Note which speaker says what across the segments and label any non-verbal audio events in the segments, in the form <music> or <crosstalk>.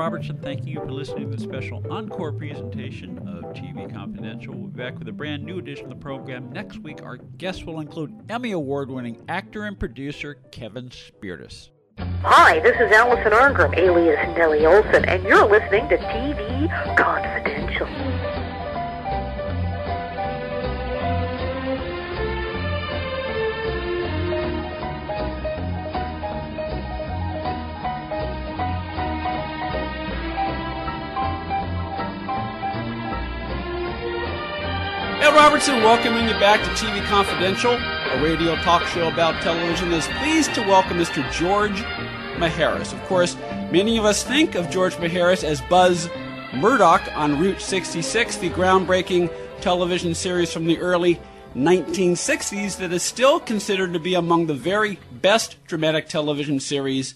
Speaker 1: Robertson, thank you for listening to the special encore presentation of TV Confidential. We'll be back with a brand new edition of the program. Next week, our guests will include Emmy Award winning actor and producer Kevin Spirtas.
Speaker 2: Hi, this is Allison Arngrim, alias Nellie Oleson, and you're listening to TV Confidential.
Speaker 1: Ed Robertson welcoming you back to TV Confidential, a radio talk show about television is pleased to welcome Mr. George Maharis. Of course, many of us think of George Maharis as Buzz Murdoch on Route 66, the groundbreaking television series from the early 1960s that is still considered to be among the very best dramatic television series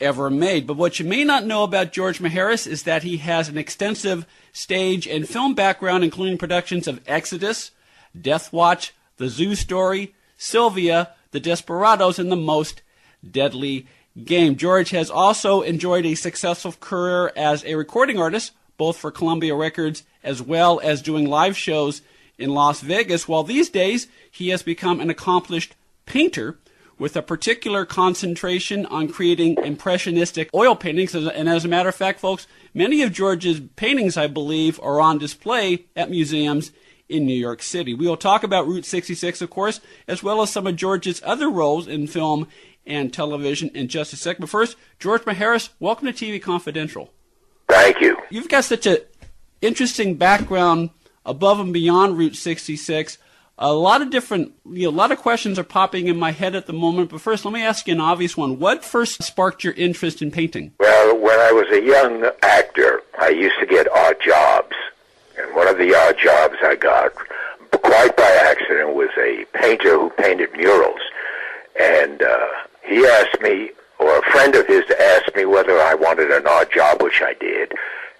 Speaker 1: ever made. But what you may not know about George Maharis is that he has an extensive stage and film background, including productions of Exodus, Death Watch, The Zoo Story, Sylvia, The Desperados, and The Most Deadly Game. George has also enjoyed a successful career as a recording artist, both for Columbia Records as well as doing live shows in Las Vegas, while these days he has become an accomplished painter with a particular concentration on creating impressionistic oil paintings. And as a matter of fact, folks, many of George's paintings, I believe, are on display at museums in New York City. We will talk about Route 66, of course, as well as some of George's other roles in film and television in just a sec. But first, George Maharis, welcome to TV Confidential.
Speaker 3: Thank you.
Speaker 1: You've got such an interesting background above and beyond Route 66 a lot of different, you know, a lot of questions are popping in my head at the moment. But first, let me ask you an obvious one. What first sparked your interest in painting?
Speaker 3: Well, when I was a young actor, I used to get odd jobs. And one of the odd jobs I got, quite by accident, was a painter who painted murals. And uh, he asked me, or a friend of his asked me whether I wanted an odd job, which I did.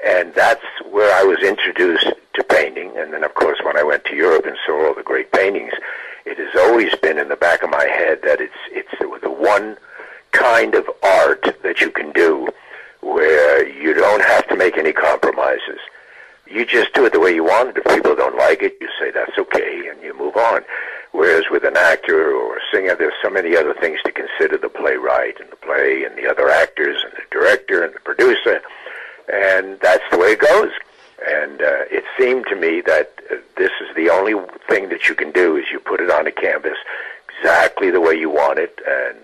Speaker 3: And that's where I was introduced to painting. And then, of course, when I went to Europe and saw all the great paintings, it has always been in the back of my head that it's it's the one kind of art that you can do where you don't have to make any compromises. You just do it the way you want it. If people don't like it, you say that's okay and you move on. Whereas with an actor or a singer, there's so many other things to consider the playwright and the play and the other actors and the director. And that's the way it goes. And uh, it seemed to me that uh, this is the only thing that you can do is you put it on a canvas exactly the way you want it, and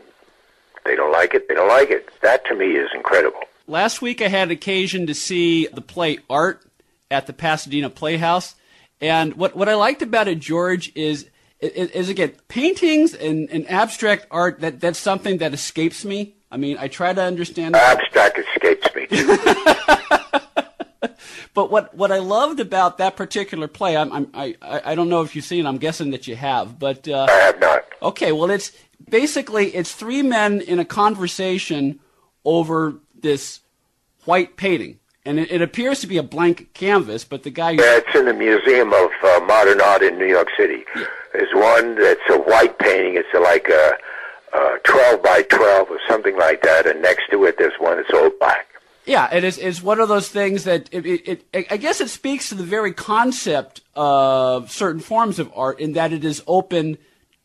Speaker 3: they don't like it, they don't like it. That to me is incredible.
Speaker 1: Last week I had occasion to see the play Art at the Pasadena Playhouse, and what what I liked about it, George, is is, is again paintings and, and abstract art. That that's something that escapes me. I mean, I try to understand.
Speaker 3: Abstract escapes me too. <laughs>
Speaker 1: But what, what I loved about that particular play, I'm, I'm, I, I don't know if you've seen. I'm guessing that you have, but uh,
Speaker 3: I have not.
Speaker 1: Okay, well, it's basically it's three men in a conversation over this white painting, and it, it appears to be a blank canvas. But the guy,
Speaker 3: yeah, it's in the Museum of uh, Modern Art in New York City.
Speaker 1: Yeah.
Speaker 3: There's one that's a white painting. It's like a, a 12 by 12 or something like that, and next to it there's one that's all black.
Speaker 1: Yeah, it is. It's one of those things that it, it, it, I guess it speaks to the very concept of certain forms of art in that it is open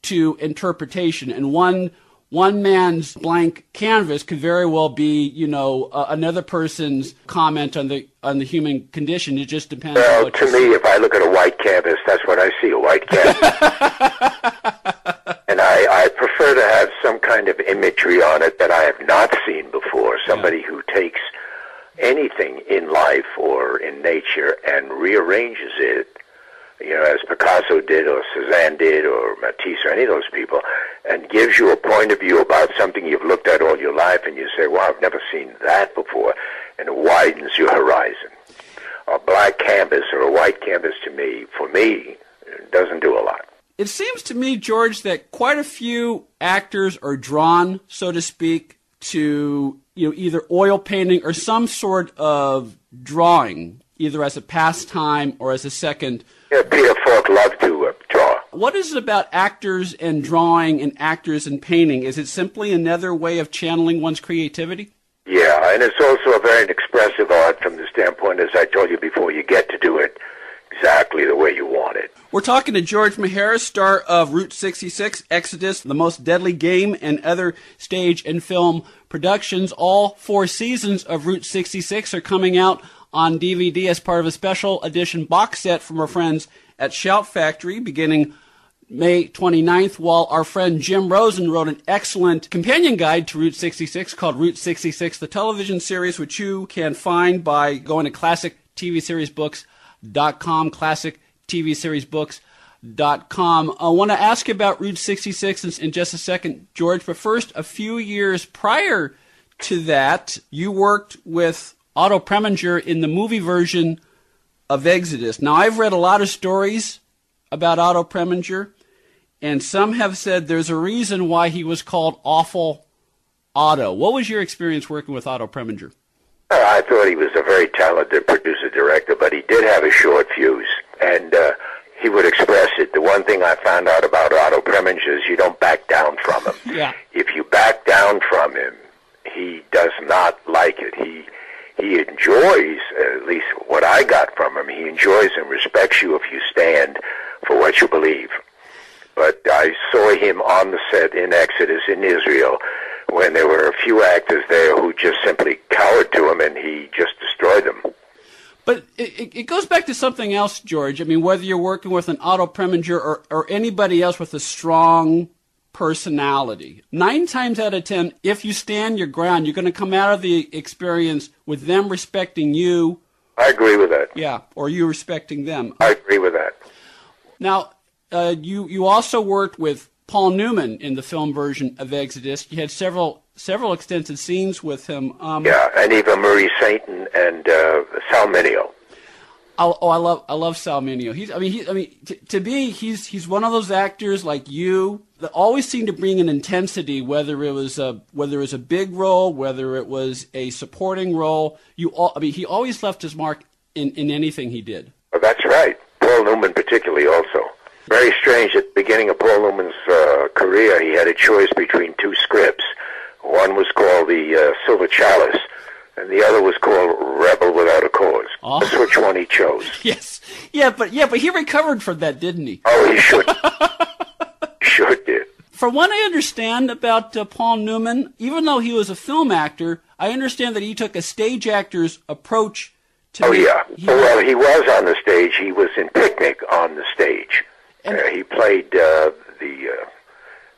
Speaker 1: to interpretation, and one one man's blank canvas could very well be, you know, uh, another person's comment on the on the human condition. It just depends.
Speaker 3: Well,
Speaker 1: on what
Speaker 3: to me,
Speaker 1: see.
Speaker 3: if I look at a white canvas, that's what I see, a white <laughs> canvas. and I, I prefer to have some kind of imagery on it that I have not seen before. Somebody who takes anything in life or in nature and rearranges it, you know, as Picasso did or Cezanne did or Matisse or any of those people, and gives you a point of view about something you've looked at all your life and you say, wow, I've never seen that before. and it widens your horizon. A black canvas or a white canvas to me, for me, doesn't do a lot.
Speaker 1: It seems to me, George, that quite a few actors are drawn, so to speak, to you know either oil painting or some sort of drawing, either as a pastime or as a second.
Speaker 3: Yeah, Peter Falk loved to uh, draw.
Speaker 1: What is it about actors and drawing and actors and painting? Is it simply another way of channeling one's creativity?
Speaker 3: Yeah, and it's also a very expressive art from the standpoint, as I told you before, you get to do it exactly the way you want it.
Speaker 1: We're talking to George Maharis, star of Route 66, Exodus, The Most Deadly Game, and other stage and film productions. All four seasons of Route 66 are coming out on DVD as part of a special edition box set from our friends at Shout Factory beginning May 29th, while our friend Jim Rosin wrote an excellent companion guide to Route 66 called Route 66, the television series, which you can find by going to classictvseriesbooks.com, classictvseriesbooks.com. I want to ask you about Route 66 in, in just a second, George, but first, a few years prior to that, you worked with Otto Preminger in the movie version of Exodus. Now, I've read a lot of stories about Otto Preminger, and some have said there's a reason why he was called Awful Otto. What was your experience working with Otto Preminger?
Speaker 3: Uh, I thought he was a very talented producer director, but he did have a short fuse, and uh, he would express it. The one thing I found out about Otto Preminger is you don't back down from him.
Speaker 1: Yeah.
Speaker 3: If you back down from him, he does not like it. He he enjoys, at least what I got from him, he enjoys and respects you if you stand for what you believe. But I saw him on the set in Exodus in Israel when there were a few actors there who just simply cowered to him and he just destroyed them.
Speaker 1: But it, it goes back to something else, George. I mean, whether you're working with an Otto Preminger or, or anybody else with a strong personality. Nine times out of ten, if you stand your ground, you're going to come out of the experience with them respecting you.
Speaker 3: I agree with that.
Speaker 1: Yeah, or you respecting them.
Speaker 3: I agree with that.
Speaker 1: Now, uh, you you also worked with Paul Newman in the film version of Exodus. You had several several extensive scenes with him. Um,
Speaker 3: Yeah, and Eva Marie Saint and uh, Sal Mineo.
Speaker 1: Oh, oh, I love I love Sal Mineo. He's I mean he I mean t- to me he's he's one of those actors like you that always seem to bring an intensity whether it was a whether it was a big role whether it was a supporting role. You all, I mean he always left his mark in in anything he did.
Speaker 3: Oh, that's right. Paul Newman, particularly, also. Very strange. At the beginning of Paul Newman's uh, career, he had a choice between two scripts. One was called The uh, Silver Chalice, and the other was called Rebel Without a Cause.
Speaker 1: Oh.
Speaker 3: That's which one he chose. <laughs>
Speaker 1: Yes, yeah, but yeah, but he recovered from that, didn't he?
Speaker 3: Oh, he should. <laughs> he sure did.
Speaker 1: From what I understand about uh, Paul Newman, even though he was a film actor, I understand that he took a stage actor's approach to.
Speaker 3: Oh,
Speaker 1: make-
Speaker 3: yeah.
Speaker 1: he-
Speaker 3: Well, he was on the stage. He was in Picnic on the stage.
Speaker 1: And-
Speaker 3: uh, he played uh, the. Uh,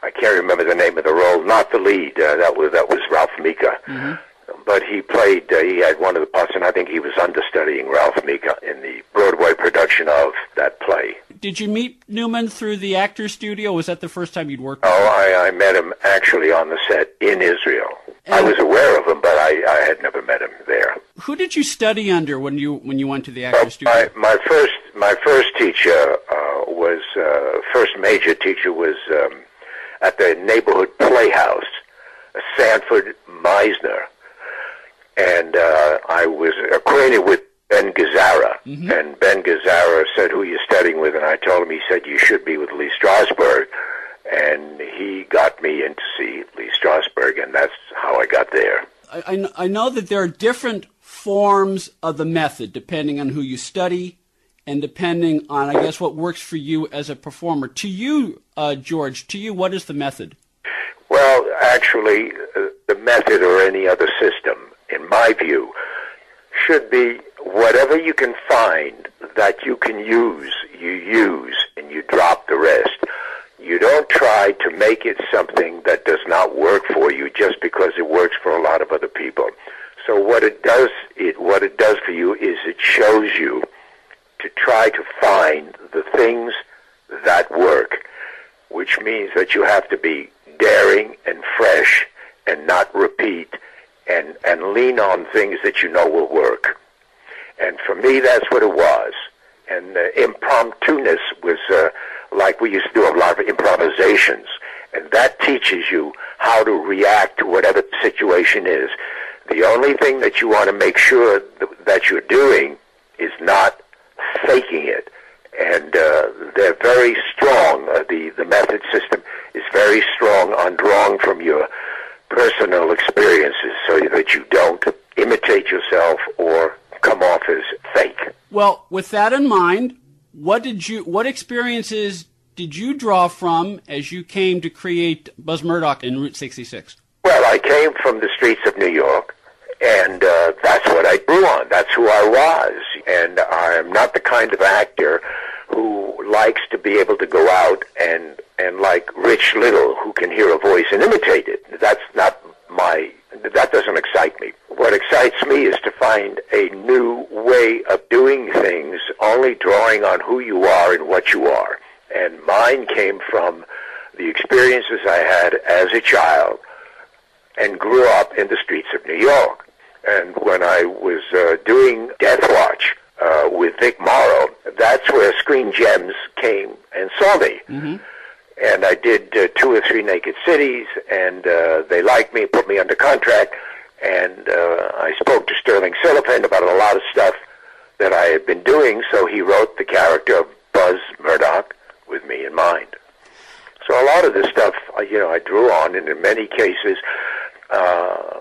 Speaker 3: I can't remember the name of the role. Not the lead. Uh, that was that was Ralph Meeker.
Speaker 1: Mm-hmm.
Speaker 3: But he played. Uh, he had one of the parts, and I think he was understudying Ralph Meeker in the Broadway production of that play.
Speaker 1: Did you meet Newman through the actor studio? Was that the first time you'd worked? with
Speaker 3: Oh, I, I met him actually on the set in Israel. I was aware of him, but I, I had never met him there.
Speaker 1: Who did you study under when you when you went to the actor
Speaker 3: Well,
Speaker 1: studio?
Speaker 3: my, my first my first teacher uh, was uh, first major teacher was um, at the neighborhood playhouse, uh, Sanford Meisner, and uh, I was acquainted with Ben Gazzara. And Ben Gazzara said, "Who you studying with?" And I told him. He said, "You should be with Lee Strasberg." And he got me in to see Lee Strasberg, and that's how I got there.
Speaker 1: I, I I know that there are different forms of the method depending on who you study and depending on, I guess, what works for you as a performer. To you, uh, George, to you, what is the method?
Speaker 3: Well, actually, uh, the method or any other system, in my view, should be whatever you can find that you can use, you use, and you drop the rest. You don't try to make it something that does not work for you just because it works for a lot of other people. So what it does, it what it does for you is it shows you to try to find the things that work, which means that you have to be daring and fresh and not repeat and and lean on things that you know will work. And for me, that's what it was. And the impromptuness was uh, like we used to do a lot of improvisations, and that teaches you how to react to whatever the situation is. The only thing that you want to make sure th- that you're doing is not faking it. And uh, they're very strong. Uh, the the method system is very strong on drawing from your personal experiences, so that you don't imitate yourself or come off as fake.
Speaker 1: Well, with that in mind, what did you what experiences did you draw from as you came to create Buzz Murdoch in Route 66?
Speaker 3: Well, I came from the streets of New York, and uh, that's what I grew on. That's who I was, and I'm not the kind of actor who likes to be able to go out and and like Rich Little, who can hear a voice and imitate it. That's not my. That doesn't excite me. What excites me is to find a new way of doing things, only drawing on who you are and what you are. And mine came from the experiences I had as a child and grew up in the streets of New York. And when I was uh, doing Death Watch uh, with Vic Morrow, that's where Screen Gems came and saw me.
Speaker 1: Mm-hmm.
Speaker 3: And I did uh, two or three Naked Cities, and uh, they liked me, put me under contract, and uh, I spoke to Sterling Silliphant about a lot of stuff that I had been doing, so he wrote the character of Buzz Murdoch with me in mind. So a lot of this stuff, uh, you know, I drew on, and in many cases, uh,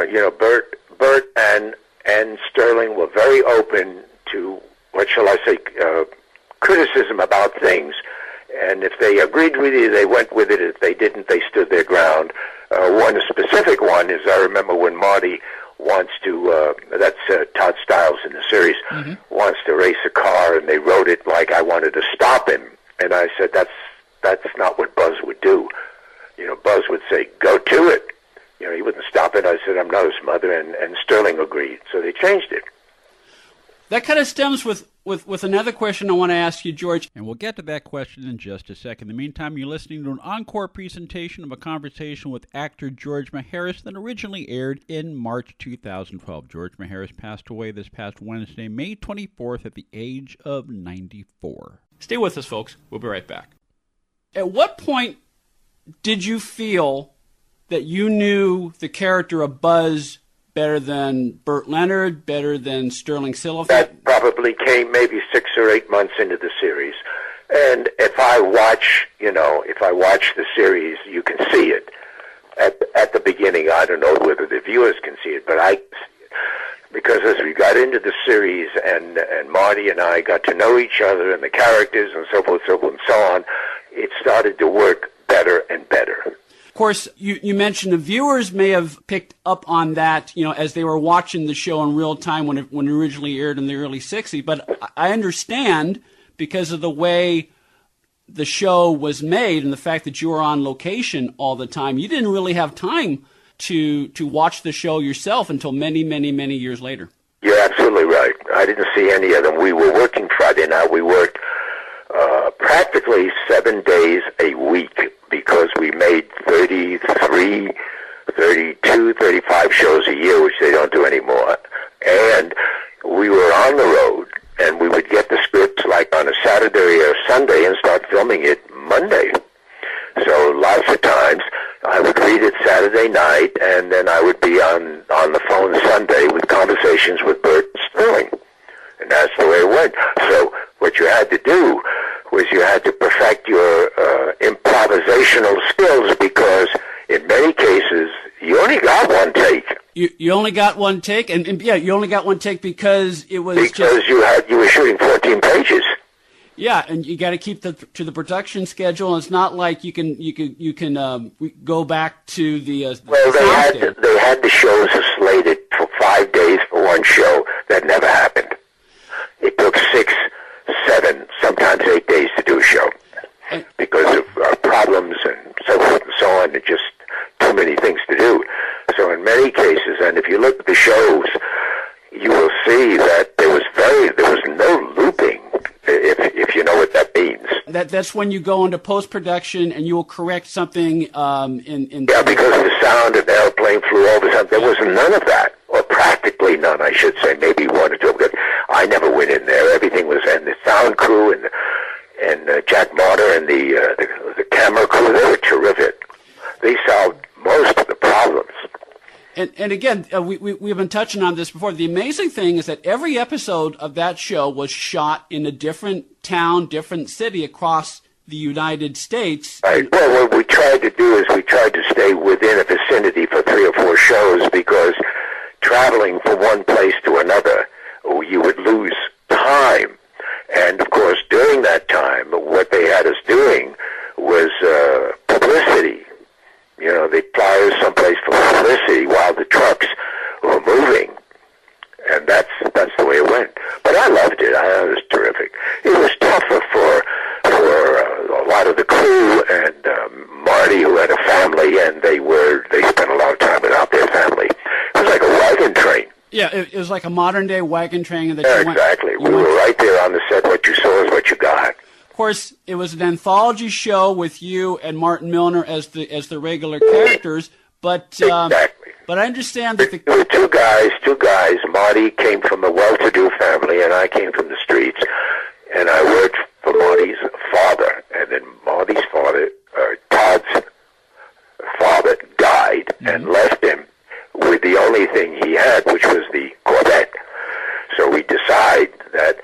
Speaker 3: you know, Bert, Bert and and Sterling were very open to what shall I say, uh, criticism about things. And if they agreed with you, they went with it. If they didn't, they stood their ground. Uh, one specific one is I remember when Marty wants to, uh, that's uh, Todd Stiles in the series, wants to race a car, and they wrote it like I wanted to stop him. And I said, that's that's not what Buzz would do. You know, Buzz would say, go to it. You know, he wouldn't stop it. I said, I'm not his mother, and, and Sterling agreed. So they changed it.
Speaker 1: That kind of stems with, with, with another question I want to ask you, George.
Speaker 4: And we'll get to that question in just a second. In the meantime, you're listening to an encore presentation of a conversation with actor George Maharis that originally aired in March 2012. George Maharis passed away this past Wednesday, May 24th, at the age of 94.
Speaker 1: Stay with us, folks. We'll be right back. At what point did you feel that you knew the character of Buzz better than Bert Leonard, better than Sterling Silliphant?
Speaker 3: That probably came maybe six or eight months into the series. And if I watch, you know, if I watch the series, you can see it at at the beginning. I don't know whether the viewers can see it, but I because as we got into the series and and Marty and I got to know each other and the characters and so forth, so forth, and so on, it started to work better and better.
Speaker 1: Of course, you, you mentioned the viewers may have picked up on that, you know, as they were watching the show in real time when it, when it originally aired in the early 60s. But I understand because of the way the show was made and the fact that you were on location all the time, you didn't really have time to to watch the show yourself until many, many, many years later.
Speaker 3: You're absolutely right. I didn't see any of them. We were working Friday night. We worked uh, practically seven days a week because we made 33, 32, 35 shows a year, which they don't do anymore. And we were on the road, and we would get the scripts like on a Saturday or Sunday and start filming it Monday. So lots of times I would read it Saturday night, and then I would be on on the phone Sunday with conversations with Bert Sterling, and that's the way it went. So what you had to do was you had to perfect your uh, improvisational skills because in many cases you only got one take
Speaker 1: You you only got one take, and, and yeah, you only got one take because it was
Speaker 3: because
Speaker 1: just
Speaker 3: you had you were shooting 14 pages.
Speaker 1: Yeah, and you got to keep the to the production schedule. It's not like you can you can you can um, go back to the. Uh,
Speaker 3: Well, they had
Speaker 1: stand.
Speaker 3: they had the shows slated for five days for one show. That never happened. It took six, seven, sometimes eight days to do a show because of uh, problems and so forth and so on, and just too many things to do. So in many cases, and if you look at the shows, you will see that there was very there was no looping, if if you know what that means.
Speaker 1: that that's when you go into post production and you will correct something um, in in.
Speaker 3: Yeah, because the sound of the airplane flew over something. There was none of that, or practically none, I should say. Maybe one or two. I never went in there. Everything was, and the sound crew and and uh, Jack Marta and the, uh, the the camera crew. They were terrific. They solved most of the problems.
Speaker 1: And, and again, uh, we, we, we've been touching on this before. The amazing thing is that every episode of that show was shot in a different town, different city across the United States.
Speaker 3: Right. Well, what we tried to do is we tried to stay within a vicinity for three or four shows because traveling from one place to another, Oh, you would lose time. And of course, during that time, what they had us doing was uh, publicity. You know, they fly us someplace for publicity while the trucks were moving, and that's that's the way it went. But I loved it. I, it was terrific. It was tougher for for uh, a lot of the crew and um, Marty, who had a family, and they were they spent a lot of time without their family. It was like a wagon train.
Speaker 1: Yeah, it, it was like a modern day wagon train. That
Speaker 3: Yeah,
Speaker 1: you went-
Speaker 3: exactly.
Speaker 1: you
Speaker 3: We
Speaker 1: went-
Speaker 3: were right there on the set. What you saw is what you got.
Speaker 1: Of course, it was an anthology show with you and Martin Milner as the as the regular characters. But um,
Speaker 3: Exactly.
Speaker 1: but I understand that the
Speaker 3: There were two guys, two guys. Marty came from a well-to-do family, and I came from the streets. And I worked for Marty's father, and then Marty's father, uh, Todd's father, died and left him with the only thing he had, which was the we decide that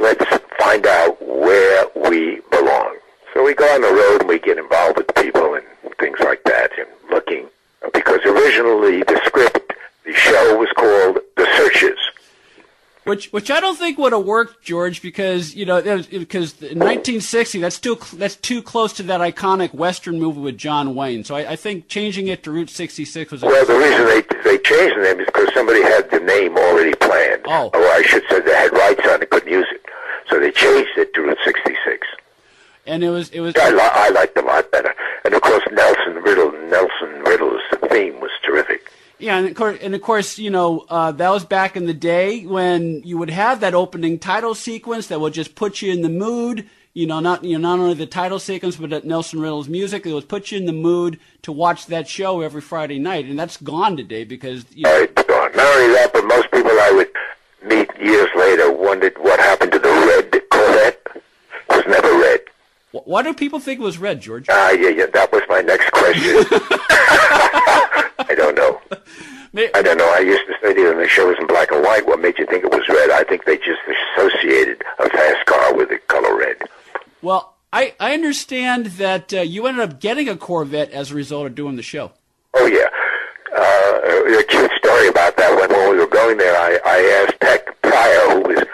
Speaker 3: let's find out where we belong. So we go on the road and we get involved with people and things like that and looking. Because originally the script, the show was called The Searchers.
Speaker 1: which which I don't think would have worked, George, because you know because in 1960 that's too that's too close to that iconic Western movie with John Wayne. So I, I think changing it to Route 66 was a
Speaker 3: Well, the reason they they changed the name is because somebody had the name already planned.
Speaker 1: Oh.
Speaker 3: Or I should say they had rights on it, couldn't use it. So they changed it to Route 66.
Speaker 1: and it was it was
Speaker 3: I, li- I liked a lot better. And of course, Nelson Riddle, Nelson Riddle's theme was terrific.
Speaker 1: Yeah, and of course, and of course, you know uh, that was back in the day when you would have that opening title sequence that would just put you in the mood. You know, not you know not only the title sequence, but Nelson Riddle's music. It would put you in the mood to watch that show every Friday night, and that's gone today because you know,
Speaker 3: Uh, it's gone. Not only that, but most people I would meet years later wondered what happened to the red Corvette. It was never red.
Speaker 1: why do people think it was red, George?
Speaker 3: Ah, yeah, yeah, that was my next question. <laughs> I don't know. I don't know. I used to say to them, the show was in black and white. What made you think it was red? I think they just associated a fast car with the color red.
Speaker 1: Well, I I understand that uh, you ended up getting a Corvette as a result of doing the show.
Speaker 3: Oh yeah. Uh, a cute story about that. When, when we were going there, I, I asked Peck Pryor, who was one of the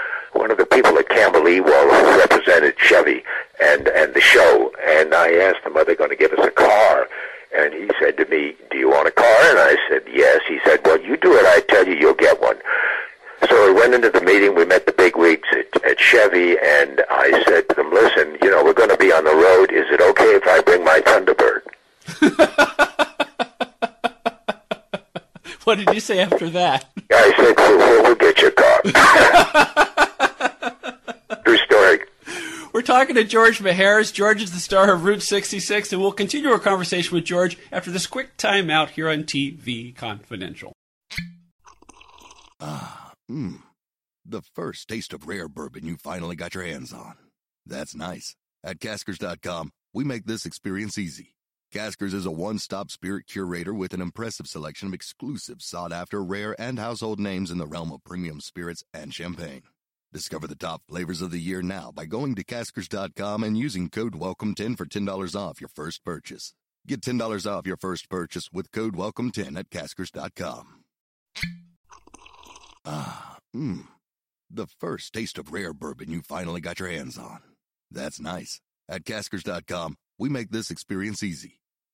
Speaker 3: people at Campbell Ewald who represented Chevy and and the show, and I asked him, "Are they going to give us a car?" And he said to me, "Do you want a car?" And I said, "Yes." He said, "Well, you do it. I tell you, you'll get one." So we went into the meeting. We met the big wigs at, at Chevy, and I said to them, "Listen, you know, we're going to be on the road. Is it okay if I bring my Thunderbird?" <laughs>
Speaker 1: What did you say after that?
Speaker 3: I said, "We'll, we'll, we'll get your car." <laughs> True story.
Speaker 1: We're talking to George Maharis. George is the star of Route 66, and we'll continue our conversation with George after this quick timeout here on TV Confidential.
Speaker 5: Ah, Mmm. The first taste of rare bourbon you finally got your hands on. That's nice. At Caskers.com, we make this experience easy. Caskers is a one stop spirit curator with an impressive selection of exclusive, sought after, rare, and household names in the realm of premium spirits and champagne. Discover the top flavors of the year now by going to Caskers.com and using code WELCOME10 for $10 off your first purchase. Get $10 off your first purchase with code WELCOME10 at Caskers.com. Ah, mmm. The first taste of rare bourbon you finally got your hands on. That's nice. At Caskers.com, we make this experience easy.